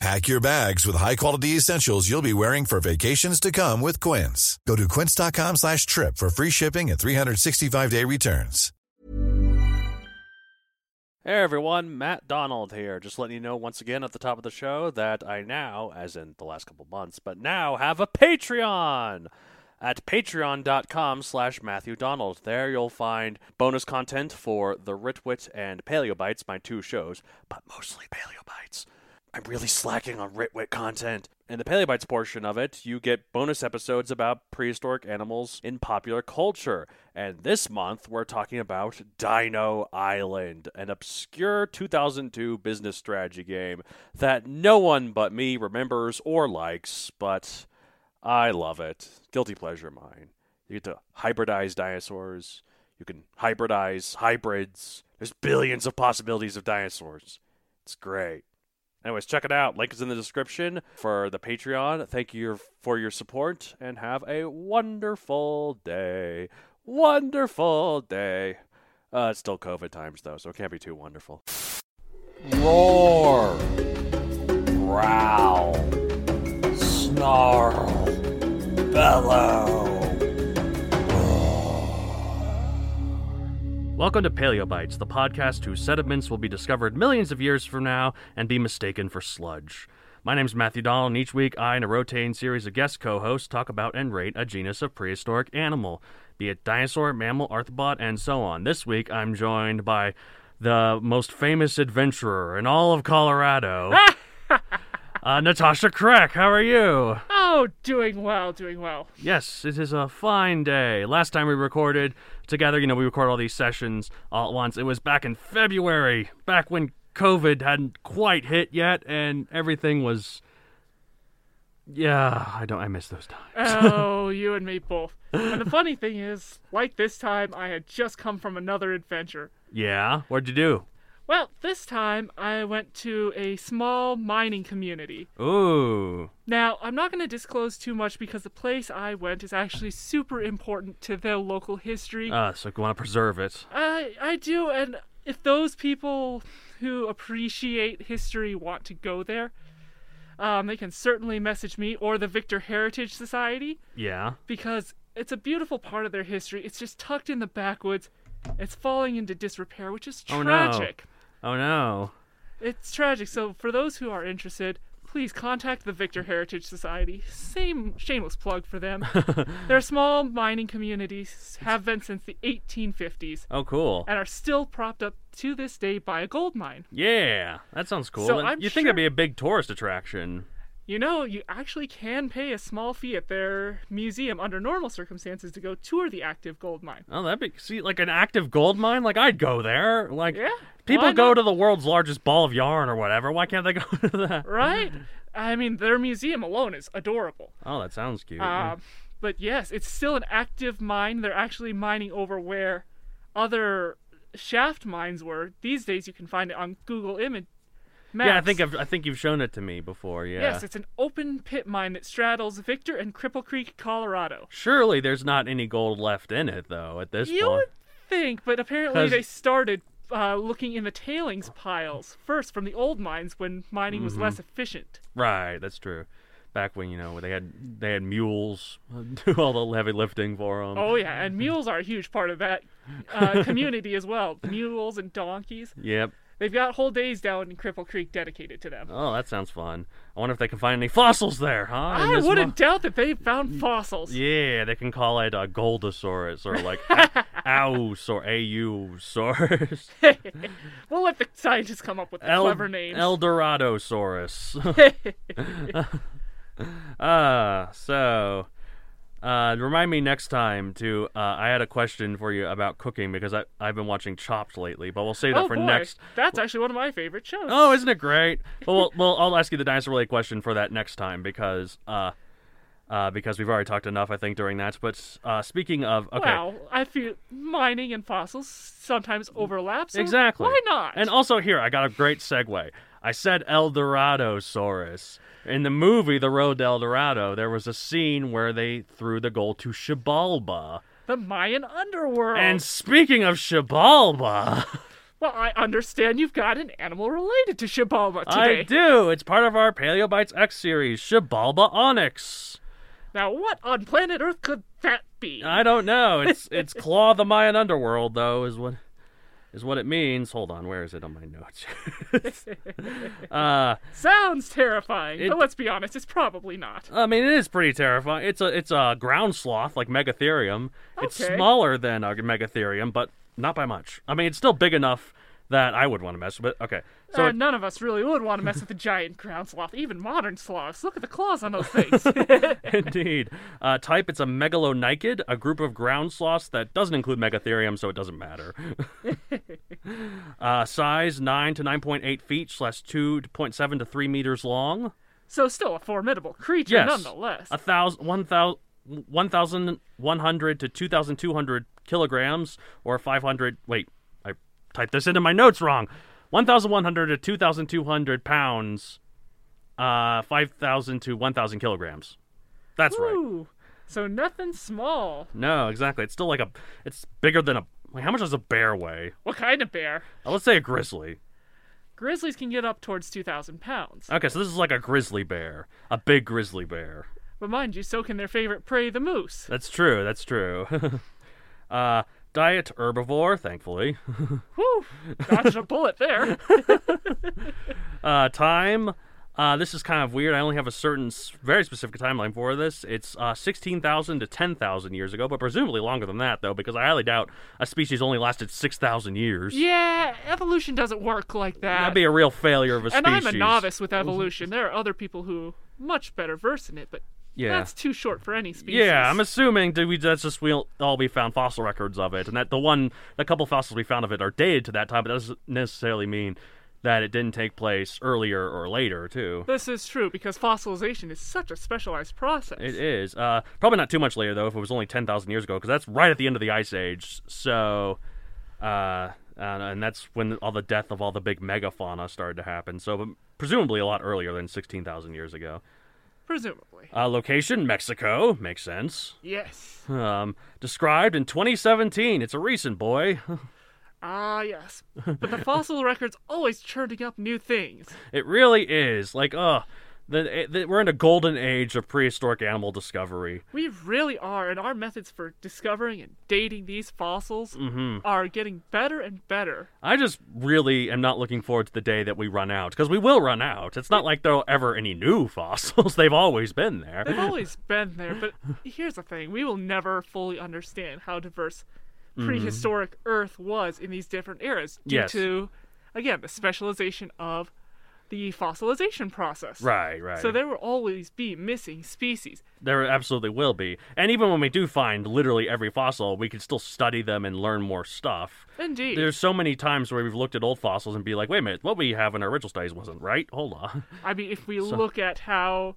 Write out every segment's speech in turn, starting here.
Pack your bags with high-quality essentials you'll be wearing for vacations to come with Quince. Go to quince.com slash trip for free shipping and 365-day returns. Hey everyone, Matt Donald here. Just letting you know once again at the top of the show that I now, as in the last couple months, but now have a Patreon at patreon.com slash Matthew Donald. There you'll find bonus content for The Ritwit and Paleobites, my two shows, but mostly Paleobites. I'm really slacking on Ritwit content. In the Paleobites portion of it, you get bonus episodes about prehistoric animals in popular culture. And this month, we're talking about Dino Island, an obscure 2002 business strategy game that no one but me remembers or likes, but I love it. Guilty pleasure mine. You get to hybridize dinosaurs, you can hybridize hybrids. There's billions of possibilities of dinosaurs. It's great. Anyways, check it out. Link is in the description for the Patreon. Thank you for your support and have a wonderful day. Wonderful day. Uh, it's still COVID times though, so it can't be too wonderful. Roar. Growl. Snarl. Bellow. Welcome to Paleobites, the podcast whose sediments will be discovered millions of years from now and be mistaken for sludge. My name's Matthew Donald, and each week I and a rotating series of guest co hosts talk about and rate a genus of prehistoric animal, be it dinosaur, mammal, arthropod, and so on. This week I'm joined by the most famous adventurer in all of Colorado, uh, Natasha Crack. How are you? Oh, doing well, doing well. Yes, it is a fine day. Last time we recorded together, you know, we record all these sessions all at once. It was back in February, back when COVID hadn't quite hit yet, and everything was. Yeah, I don't. I miss those times. Oh, you and me both. And the funny thing is, like this time, I had just come from another adventure. yeah, what'd you do? Well, this time I went to a small mining community. Ooh, Now, I'm not going to disclose too much because the place I went is actually super important to their local history. uh, so you want to preserve it? I I do, and if those people who appreciate history want to go there, um, they can certainly message me or the Victor Heritage Society Yeah. because it's a beautiful part of their history. It's just tucked in the backwoods. It's falling into disrepair, which is tragic. Oh, no. Oh no. It's tragic. So for those who are interested, please contact the Victor Heritage Society. Same shameless plug for them. They're small mining communities, have been since the 1850s, Oh, cool. and are still propped up to this day by a gold mine. Yeah, that sounds cool. So you think it'd be a big tourist attraction? You know, you actually can pay a small fee at their museum under normal circumstances to go tour the active gold mine. Oh, that'd be see like an active gold mine. Like I'd go there. Like Yeah, people go to the world's largest ball of yarn or whatever. Why can't they go to that? Right? I mean, their museum alone is adorable. Oh, that sounds cute. Um, but yes, it's still an active mine. They're actually mining over where other shaft mines were. These days, you can find it on Google Image Maps. yeah, I think I've, I think you've shown it to me before. Yeah. Yes, it's an open pit mine that straddles Victor and Cripple Creek, Colorado. Surely there's not any gold left in it though at this You point. would think, but apparently 'Cause- they started uh, looking in the tailings piles first from the old mines when mining was Mm-hmm. less efficient. Right, that's true. Back when you know they had they had mules do all the heavy lifting for them. Oh yeah, and mules are a huge part of that uh, community as well. Mules and donkeys. Yep. They've got whole days down in Cripple Creek dedicated to them. Oh, that sounds fun. I wonder if they can find any fossils there, huh? in I wouldn't doubt that they found fossils. Yeah, they can call it a Goldosaurus or like a- Ausaur, Ausaurus. We'll let the scientists come up with the El- clever names. Eldoradosaurus. uh, so, uh, remind me next time to. Uh, I had a question for you about cooking because I, I've been watching Chopped lately, but we'll save that oh for boy, next. that's actually one of my favorite shows. Oh, isn't it great? well, well, well, I'll ask you the dinosaur related question for that next time because. Uh, uh, because we've already talked enough, I think, during that. But uh, speaking of, okay, Well, I feel mining and fossils sometimes overlap. So Exactly. Why not? And also here, I got a great segue. I said El Doradosaurus. In the movie The Road to El Dorado, there was a scene where they threw the gold to Xibalba. the Mayan underworld. And speaking of Xibalba, well, I understand you've got an animal related to Xibalba today. I do. It's part of our Paleobites X series, Xibalba Onyx. Now, what on planet Earth could that be? I don't know. It's it's Claw the Mayan Underworld though, is what is what it means. Hold on, where is it on my notes? uh Sounds terrifying, It- but let's be honest, it's probably not. I mean, it is pretty terrifying. It's a it's a ground sloth like Megatherium. It's smaller than a Megatherium, but not by much. I mean, it's still big enough that I would want to mess with it. Okay, so uh, it- none of us really would want to mess with the giant ground sloth, even modern sloths. Look at the claws on those things. indeed, uh, type it's a Megalonychid, a group of ground sloths that doesn't include Megatherium, so it doesn't matter. uh, size nine to nine point eight feet slash two point seven to three meters long. so, still a formidable creature, Yes. nonetheless. A thousand, one thousand, one thousand one hundred to two thousand two hundred kilograms, or five hundred. Wait, I typed this into my notes wrong. One thousand one hundred to two thousand two hundred pounds. Uh, five thousand to one thousand kilograms. That's right. So nothing small. No, exactly. It's still like a. It's bigger than a. Like, how much does a bear weigh? What kind of bear? Uh, let's say a grizzly. Grizzlies can get up towards 2,000 pounds. Okay, so this is like a grizzly bear, a big grizzly bear. But mind you, so can their favorite prey, the moose. That's true. That's true. uh, diet herbivore, thankfully. Whew, dodged a bullet there. Uh, time. Uh, this is kind of weird. I only have a certain, very specific timeline for this. It's uh, 16,000 to 10,000 years ago, but presumably longer than that, though, because I highly doubt a species only lasted 6,000 years. yeah, evolution doesn't work like that. That'd be a real failure of a and species. And I'm a novice with evolution. There are other people who much better versed in it, but Yeah. that's too short for any species. Yeah, I'm assuming that we that's just we all we found fossil records of it, and that the one the couple fossils we found of it are dated to that time, but that doesn't necessarily mean that it didn't take place earlier or later too. This is true because fossilization is such a specialized process. It is uh, probably not too much later though, if it was only ten thousand years ago, because that's right at the end of the ice age. So, uh, and, and that's when all the death of all the big megafauna started to happen. So, presumably a lot earlier than sixteen thousand years ago. Presumably. Uh, location Mexico makes sense. Yes. Um, described in 2017. It's a recent boy. Ah, yes. But the fossil record's always churning up new things. It really is. Like, uh, the, the, we're in a golden age of prehistoric animal discovery. We really are, and our methods for discovering and dating these fossils Mm-hmm. are getting better and better. I just really am not looking forward to the day that we run out, because we will run out. It's not like there are ever any new fossils. They've always been there. They've always been there, but here's the thing we will never fully understand how diverse prehistoric Earth was in these different eras due Mm-hmm. Yes. to, again, the specialization of the fossilization process. Right, right. So there will always be missing species. There absolutely will be. And even when we do find literally every fossil, we can still study them and learn more stuff. Indeed. There's so many times where we've looked at old fossils and be like, wait a minute, what we have in our original studies wasn't right. Hold on. I mean, if we look at how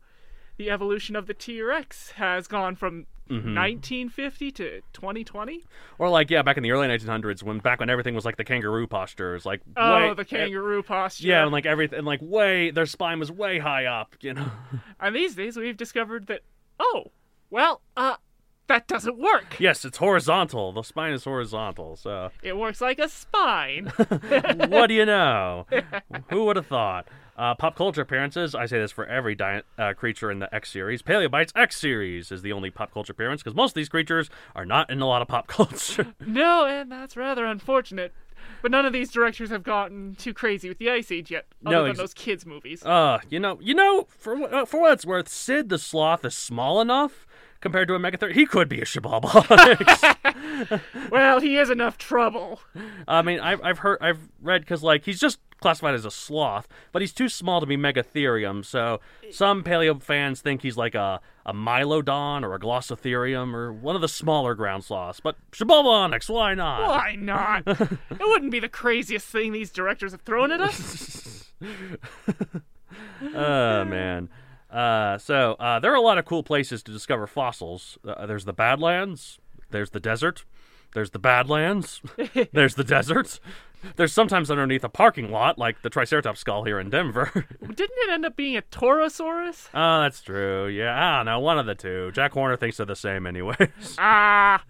the evolution of the T Rex has gone from Mm-hmm. 1950 to 2020. Or like, yeah, back in the early 1900s, when back when everything was like the kangaroo postures, like Oh, way- the kangaroo posture. Yeah, and like everything, like way their spine was way high up. You know. And these days we've discovered that, oh, well, uh, that doesn't work. yes, it's horizontal. The spine is horizontal. So It works like a spine. what do you know? Who would have thought? Uh, pop culture appearances. I say this for every di- uh, creature in the X series. Paleobites X series is the only pop culture appearance because most of these creatures are not in a lot of pop culture. no, and that's rather unfortunate. But none of these directors have gotten too crazy with the Ice Age yet, other No, than those kids movies. Uh, you know, you know, for uh, for what it's worth, Sid the Sloth is small enough compared to a Megatherium. He could be a Xibalba. well, he is enough trouble. I mean, I've I've heard, I've read because like he's just classified as a sloth, but he's too small to be Megatherium. So some paleo fans think he's like a a Mylodon or a Glossotherium or one of the smaller ground sloths. But Xibalba Onyx, why not? Why not? it wouldn't be the craziest thing these directors have thrown at us. oh man. Uh, so uh, there are a lot of cool places to discover fossils. Uh, there's the Badlands. There's the desert. There's the Badlands. there's the desert. There's sometimes underneath a parking lot, like the Triceratops skull here in Denver. Didn't it end up being a Torosaurus? oh, that's true. Yeah, I don't know. One of the two. Jack Horner thinks they're the same, anyways. Ah.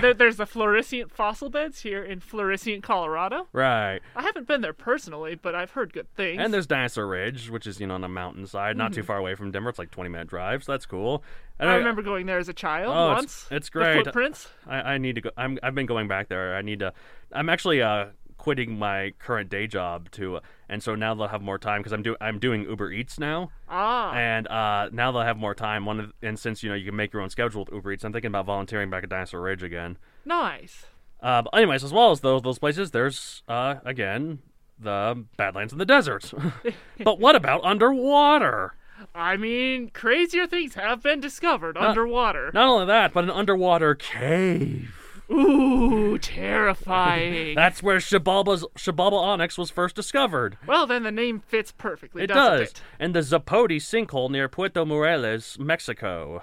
There, there's the Florissant fossil beds here in Florissant, Colorado. right. I haven't been there personally, but I've heard good things. And there's Dinosaur Ridge, which is you know on a mountainside, not too far away from Denver. It's like 20 minute drive, so that's cool. And I remember going there as a child Oh, once. it's The great. footprints. I, I need to go. I'm I've been going back there. I need to. I'm actually uh quitting my current day job to, and so now they'll have more time because I'm do I'm doing Uber Eats now, Ah. and uh now they'll have more time. One of, and since you know you can make your own schedule with Uber Eats, I'm thinking about volunteering back at Dinosaur Ridge again. Nice. Uh, but anyways, as well as those those places, there's uh again the Badlands and the desert. but what about underwater? I mean, crazier things have been discovered Uh, underwater. Not only that, but an underwater cave. Ooh, terrifying. That's where Xibalba's Xibalba onyx was first discovered. well, then the name fits perfectly, It does. it? And the Zapote sinkhole near Puerto Morelos, Mexico.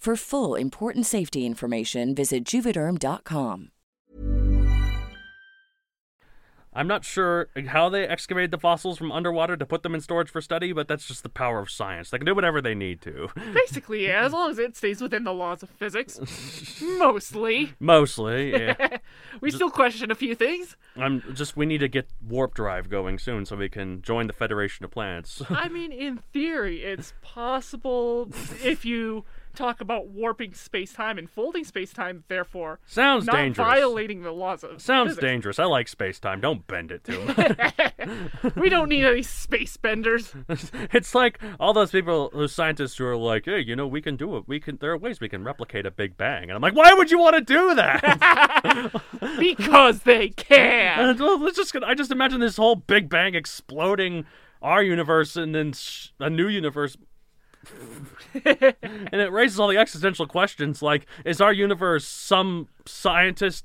For full important safety information, visit juvederm.com. I'm not sure how they excavated the fossils from underwater to put them in storage for study, but that's just the power of science. They can do whatever they need to. Basically, yeah, as long as it stays within the laws of physics. Mostly. Mostly, yeah. We still question a few things. I'm just we need to get warp drive going soon so we can join the Federation of Planets. I mean, in theory, it's possible if you talk about warping space time and folding space time, therefore, Sounds not dangerous. violating the laws of Sounds physics. dangerous. I like space time. Don't bend it to me. We don't need any space benders. it's like all those people, those scientists who are like, "Hey, you know, we can do it. We can. There are ways we can replicate a Big Bang." And I'm like, "Why would you want to do that?" because they can. Well, let's just. I just imagine this whole Big Bang exploding our universe and then sh- a new universe. and it raises all the existential questions like is our universe some scientist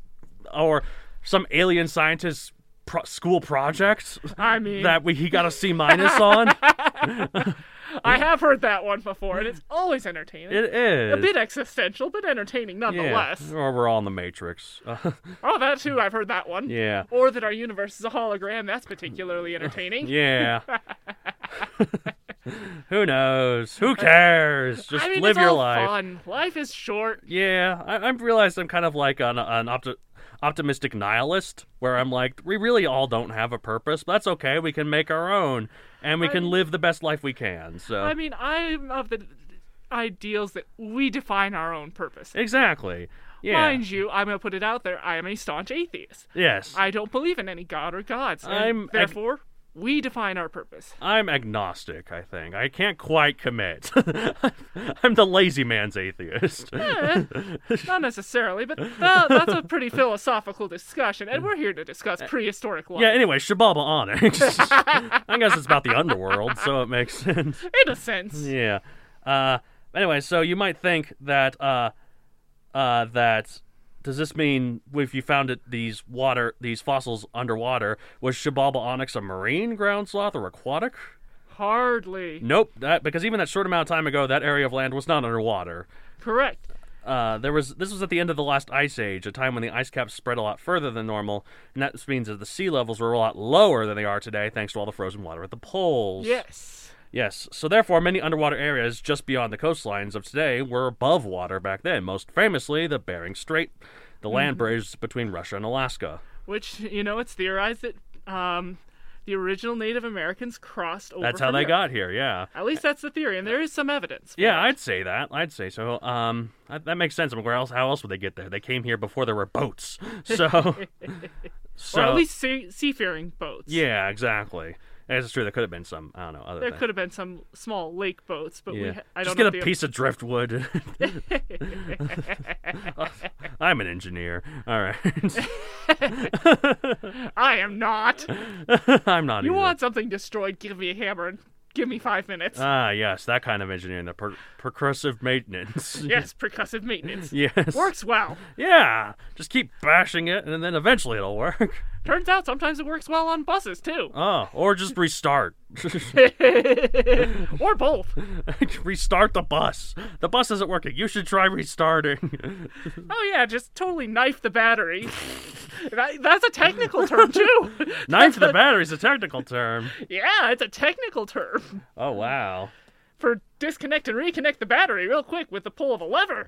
or some alien scientist pro- school project I mean, that we he got a C minus on? I have heard that one before, and it's always entertaining. It is. a bit existential, but entertaining nonetheless. Yeah. Or we're all in the Matrix. Oh, that too, I've heard that one. yeah. Or that our universe is a hologram. That's particularly entertaining. Yeah. Who knows? Who cares? Just I mean, live it's your all life. fun. Life is short. Yeah, I, I've realized I'm kind of like an, an opti- optimistic nihilist, where I'm like, we really all don't have a purpose, but that's okay. We can make our own, and we I can mean- live the best life we can. So I mean, I'm of the ideals that we define our own purpose. Exactly. Yeah. Mind you, I'm going to put it out there. I am a staunch atheist. yes. I don't believe in any god or gods. I'm therefore, we define our purpose. I'm agnostic, I think. I can't quite commit. I'm the lazy man's atheist. Eh, not necessarily, but that, that's a pretty philosophical discussion, and we're here to discuss prehistoric life. yeah, anyway, Xibalba Onyx. I guess it's about the underworld, so it makes sense. In a sense. Yeah. Uh, anyway, so you might think that uh, uh, that does this mean if you found it these water these fossils underwater was Xibalba onyx a marine ground sloth or aquatic? Hardly. Nope. That because even that short amount of time ago, that area of land was not underwater. Correct. Uh, there was this was at the end of the last ice age, a time when the ice caps spread a lot further than normal, and that means that the sea levels were a lot lower than they are today, thanks to all the frozen water at the poles. Yes. Yes, so therefore, many underwater areas just beyond the coastlines of today were above water back then. Most famously, the Bering Strait, the Mm-hmm. land bridge between Russia and Alaska. Which, you know, it's theorized that um, the original Native Americans crossed over. That's how they Europe. got here. Yeah, At least that's the theory, and there is some evidence. yeah, it. I'd say that. I'd say so. Um, that, that makes sense. I mean, where else? How else would they get there? They came here before there were boats. So, so or at least sea- seafaring boats. yeah, exactly. It's true. There could have been some. I don't know. Other There things. could have been some small lake boats, but we ha- I Just don't know get a piece of driftwood. I'm an engineer. All right. I am not. I'm not. You either. want something destroyed? Give me a hammer and give me five minutes. Ah, yes, that kind of engineering, the per- percussive maintenance. yes, percussive maintenance. yes. Works well. Yeah, just keep bashing it, and then eventually it'll work. Turns out sometimes it works well on buses too. Oh, or just restart. or both. restart the bus. The bus isn't working. You should try restarting. Oh yeah, just totally knife the battery. that, that's a technical term too. Knife the battery's a technical term. yeah, it's a technical term Oh wow. for disconnect and reconnect the battery real quick with the pull of a lever.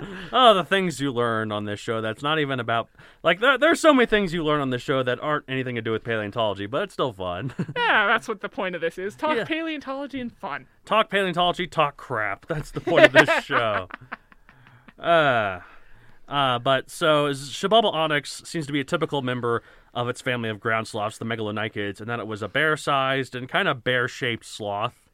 Oh, the things you learn on this show that's not even about like there, there's so many things you learn on this show that aren't anything to do with paleontology, but it's still fun. yeah, that's what the point of this is. Talk Yeah. paleontology and fun. talk paleontology, talk crap. That's the point of this show. Uh, uh, but so Xibalba onyx seems to be a typical member of its family of ground sloths, the megalonychids, and that it was a bear-sized and kind of bear-shaped sloth.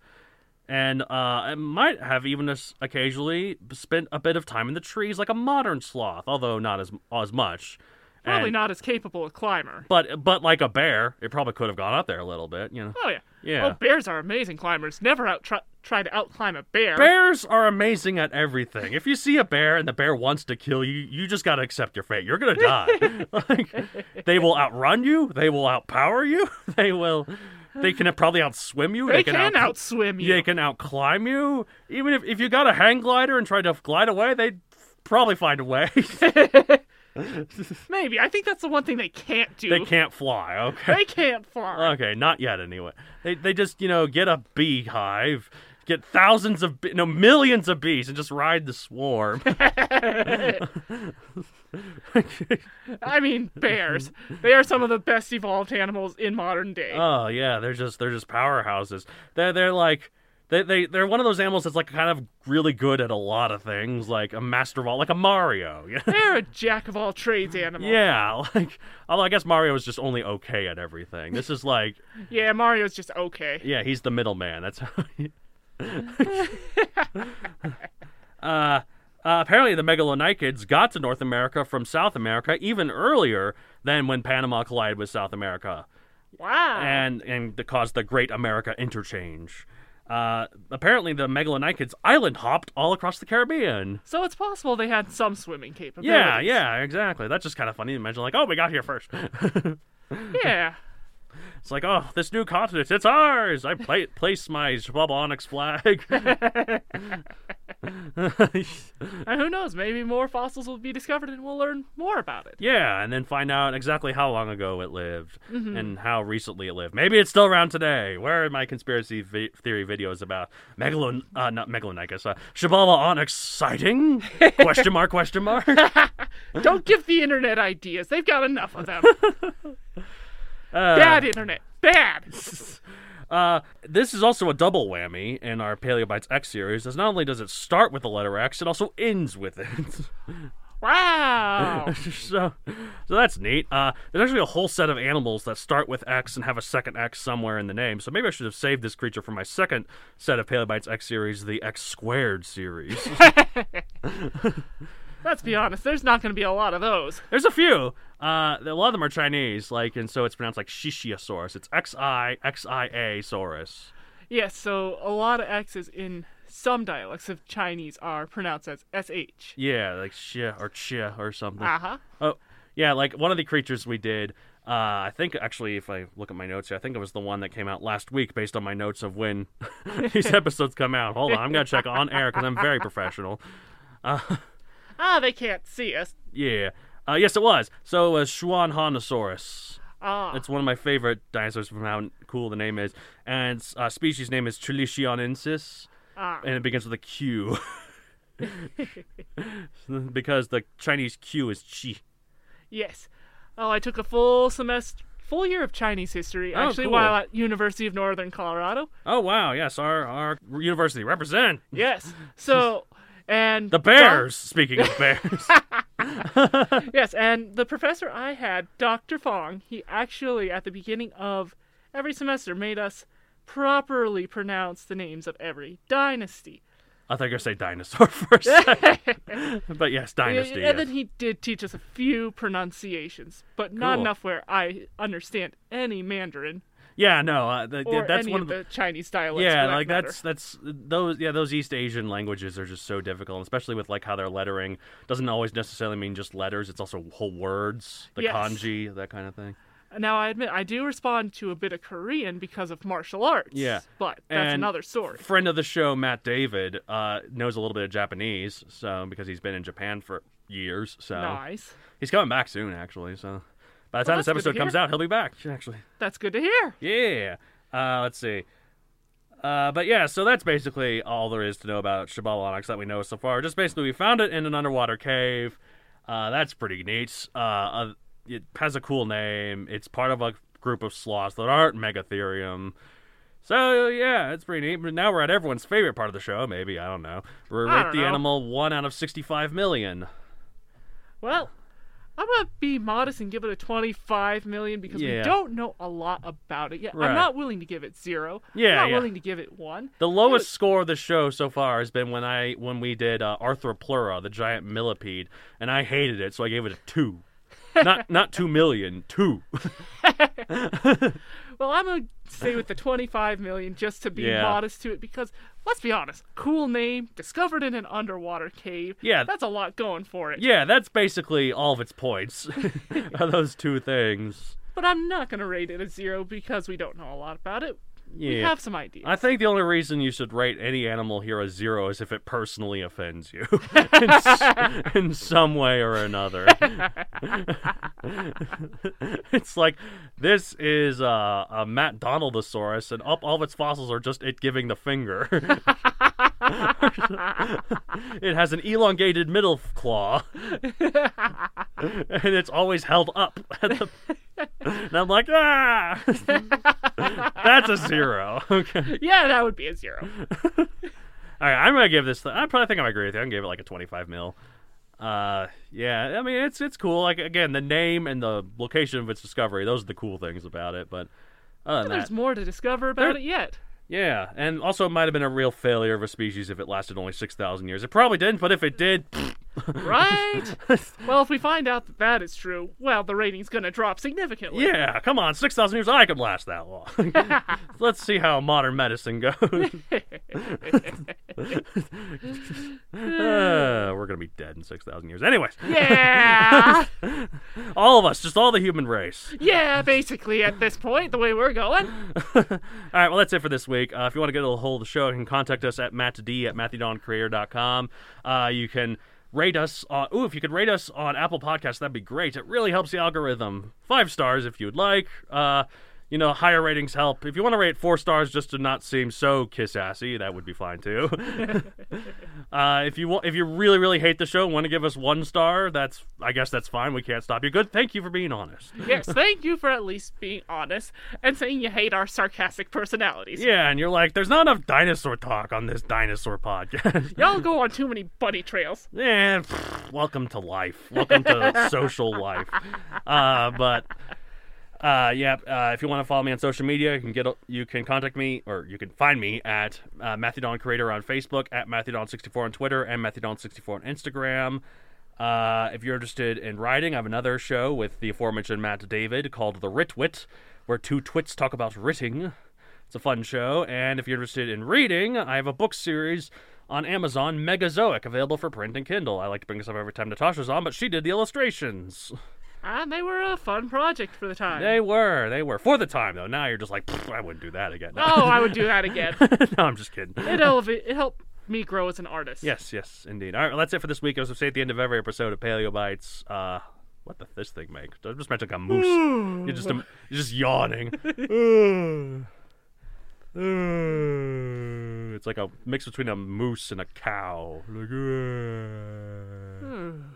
And uh, it might have even occasionally spent a bit of time in the trees like a modern sloth, although not as as much. Probably And- not as capable a climber. But but like a bear, it probably could have gone up there a little bit, you know. Oh yeah. Yeah. Oh, bears are amazing climbers. Never out try, try to outclimb a bear. Bears are amazing at everything. If you see a bear and the bear wants to kill you, you just gotta accept your fate. You're gonna die. like, they will outrun you. They will outpower you. They will. They can probably outswim you. They can, can out, outswim you. They can outclimb you. Even if if you got a hang glider and tried to glide away, they'd probably find a way. Maybe. I think that's the one thing they can't do. they can't fly. Okay. They can't fly. Okay, not yet anyway. They they just you know get a beehive, get thousands of no millions of bees, and just ride the swarm. I mean, bears. they are some of the best evolved animals in modern day. oh yeah, they're just they're just powerhouses. They're they're like. They, they, they're one of those animals that's like kind of really good at a lot of things, like a master of all, like a Mario. They're a jack of all trades animal. yeah, like, although I guess Mario is just only okay at everything. This is like, Yeah, Mario's just okay. Yeah, he's the middleman. That's how. He... uh, uh, apparently, the megalonychids got to North America from South America even earlier than when Panama collided with South America, Wow. and and that caused the Great America Interchange. Uh, apparently, the megalonychids island hopped all across the Caribbean. so it's possible they had some swimming capabilities. Yeah, yeah, exactly. That's just kind of funny to imagine. Like, oh, we got here first. Yeah. It's like, oh, this new continent, it's ours. I pla- place my Schwab Onyx flag. And who knows? Maybe more fossils will be discovered and we'll learn more about it. yeah, and then find out exactly how long ago it lived and how recently it lived. Maybe it's still around today. Where are my conspiracy vi- theory videos about megalon, uh, not megalonychus, uh, Xibalba Onyx sighting? question mark? Question mark? Don't give the internet ideas. They've got enough of them. Uh, Bad internet. Bad. Uh, this is also a double whammy in our Paleobites X series, as not only does it start with the letter X, it also ends with it. Wow. so, so that's neat. Uh, there's actually a whole set of animals that start with X and have a second X somewhere in the name. So maybe I should have saved this creature for my second set of Paleobites X series, the X squared series. Let's be honest, there's not going to be a lot of those. There's a few. Uh, a lot of them are Chinese, like, and so it's pronounced like Xixiasaurus. It's X I X I A saurus. Yes, so a lot of X's in some dialects of Chinese are pronounced as SH. Yeah, like xia or chia or something. Uh huh. Oh, yeah, like one of the creatures we did. Uh, I think actually, if I look at my notes here, I think it was the one that came out last week based on my notes of when these episodes come out. Hold on, I'm gonna check on air because I'm very professional. Uh, Ah, they can't see us. yeah, uh, yes, it was. So it was Xuanhanosaurus. Ah. It's one of my favorite dinosaurs from how cool the name is, and uh, species name is qilixiaensis, Ah. and it begins with a Q. because the Chinese Q is chi. Yes. Oh, I took a full semester, full year of Chinese history Oh, actually cool. while at University of Northern Colorado. Oh wow, yes, our our university represent Yes. So, and the Bears. Speaking of Bears, yes, and the professor I had, Dr. Fong, he actually at the beginning of every semester made us properly pronounce the names of every dynasty. I thought you were gonna say dinosaur first. but yes, dynasty. and yes. then he did teach us a few pronunciations, but not Cool. enough where I understand any Mandarin yeah, no, uh, the, or that's one of the. the Chinese dialects. Yeah, that like matter. that's that's those yeah those East Asian languages are just so difficult, especially with like how their lettering doesn't always necessarily mean just letters. It's also whole words, the Yes. kanji, that kind of thing. Now I admit I do respond to a bit of Korean because of martial arts. Yeah. but that's And another story. Friend of the show, Matt David, uh, knows a little bit of Japanese, so because he's been in Japan for years, so Nice. he's coming back soon, actually. So by the Well, time this that's good to episode comes out, he'll be back. Actually, That's good to hear. yeah. Uh, let's see. Uh, but yeah, so that's basically all there is to know about Xibalbaonyx that we know so far. Just basically, we found it in an underwater cave. Uh, that's pretty neat. Uh, uh, it has a cool name. It's part of a group of sloths that aren't Megatherium. So yeah, it's pretty neat. But now we're at everyone's favorite part of the show. Maybe I don't know. We I rate the know. animal one out of sixty-five million. Well, I'm gonna be modest and give it a 25 million because Yeah. we don't know a lot about it yet. Right. I'm not willing to give it zero. Yeah, I'm not yeah. willing to give it one. The lowest score of the show so far has been when I when we did uh, Arthropleura, the giant millipede, and I hated it, so I gave it a two. not not two million, two. Well, I'm gonna stay with the 25 million just to be Yeah. modest to it because let's be honest, cool name, discovered in an underwater cave. Yeah. that's a lot going for it. yeah, that's basically all of its points. are those two things. But I'm not gonna rate it a zero because we don't know a lot about it. We Yeah. have some ideas. I think the only reason you should rate any animal here a zero is if it personally offends you in, s- in some way or another. it's like this is uh, a Matt Donaldosaurus, and up all of its fossils are just it giving the finger. it has an elongated middle claw, and it's always held up. At the... And I'm like, ah, that's a zero. Okay. yeah, that would be a zero. All right, I'm gonna give this. I probably think I'm agree with you. I'm gonna give it like a 25 mil. Uh, yeah, I mean it's it's cool. Like again, the name and the location of its discovery; those are the cool things about it. But other There's that, more to discover about There- it yet. yeah, and also it might have been a real failure of a species if it lasted only 6,000 years. It probably didn't, but if it did, Right? well, if we find out that that is true, well, the rating's gonna drop significantly. yeah, come on, 6,000 years, I could last that long. Let's see how modern medicine goes. Uh, we're gonna be dead in 6,000 years. Anyways, Yeah! all of us, just all the human race. yeah, basically, at this point, the way we're going. All right, well, that's it for this week. Uh, if you want to get a hold of the show, you can contact us at mattd at matthewdoncreator.com. Uh, you can rate us on, ooh, if you could rate us on Apple Podcasts, that'd be great. It really helps the algorithm. Five stars if you'd like. Uh, you know, higher ratings help. If you want to rate four stars just to not seem so kiss assy, that would be fine too. uh, if you want, if you really really hate the show and want to give us one star, that's I guess that's fine. We can't stop you. Good. Thank you for being honest. yes, thank you for at least being honest and saying you hate our sarcastic personalities. Yeah, and you're like, there's not enough dinosaur talk on this dinosaur podcast. Y'all go on too many bunny trails. yeah, pfft, welcome to life. Welcome to social life. Uh, but uh, yeah, uh, if you want to follow me on social media, you can get you can contact me or you can find me at uh, Matthew Don Creator on Facebook, at Matthew Don64 on Twitter, and Matthew Don64 on Instagram. Uh, if you're interested in writing, I have another show with the aforementioned Matt David called The Ritwit, where two twits talk about writting. It's a fun show. And if you're interested in reading, I have a book series on Amazon, Megazoic, available for print and Kindle. I like to bring this up every time Natasha's on, but she did the illustrations. And they were a fun project for the time. They were, they were for the time though. Now you're just like, I wouldn't do that again. Oh, I would do that again. no, I'm just kidding. It elevate. It helped me grow as an artist. Yes, yes, indeed. All right, well, that's it for this week. As I say at the end of every episode of Paleo Bites, uh, what does this thing make? I just mentioned like a moose. you're just you're just yawning. it's like a mix between a moose and a cow. Like,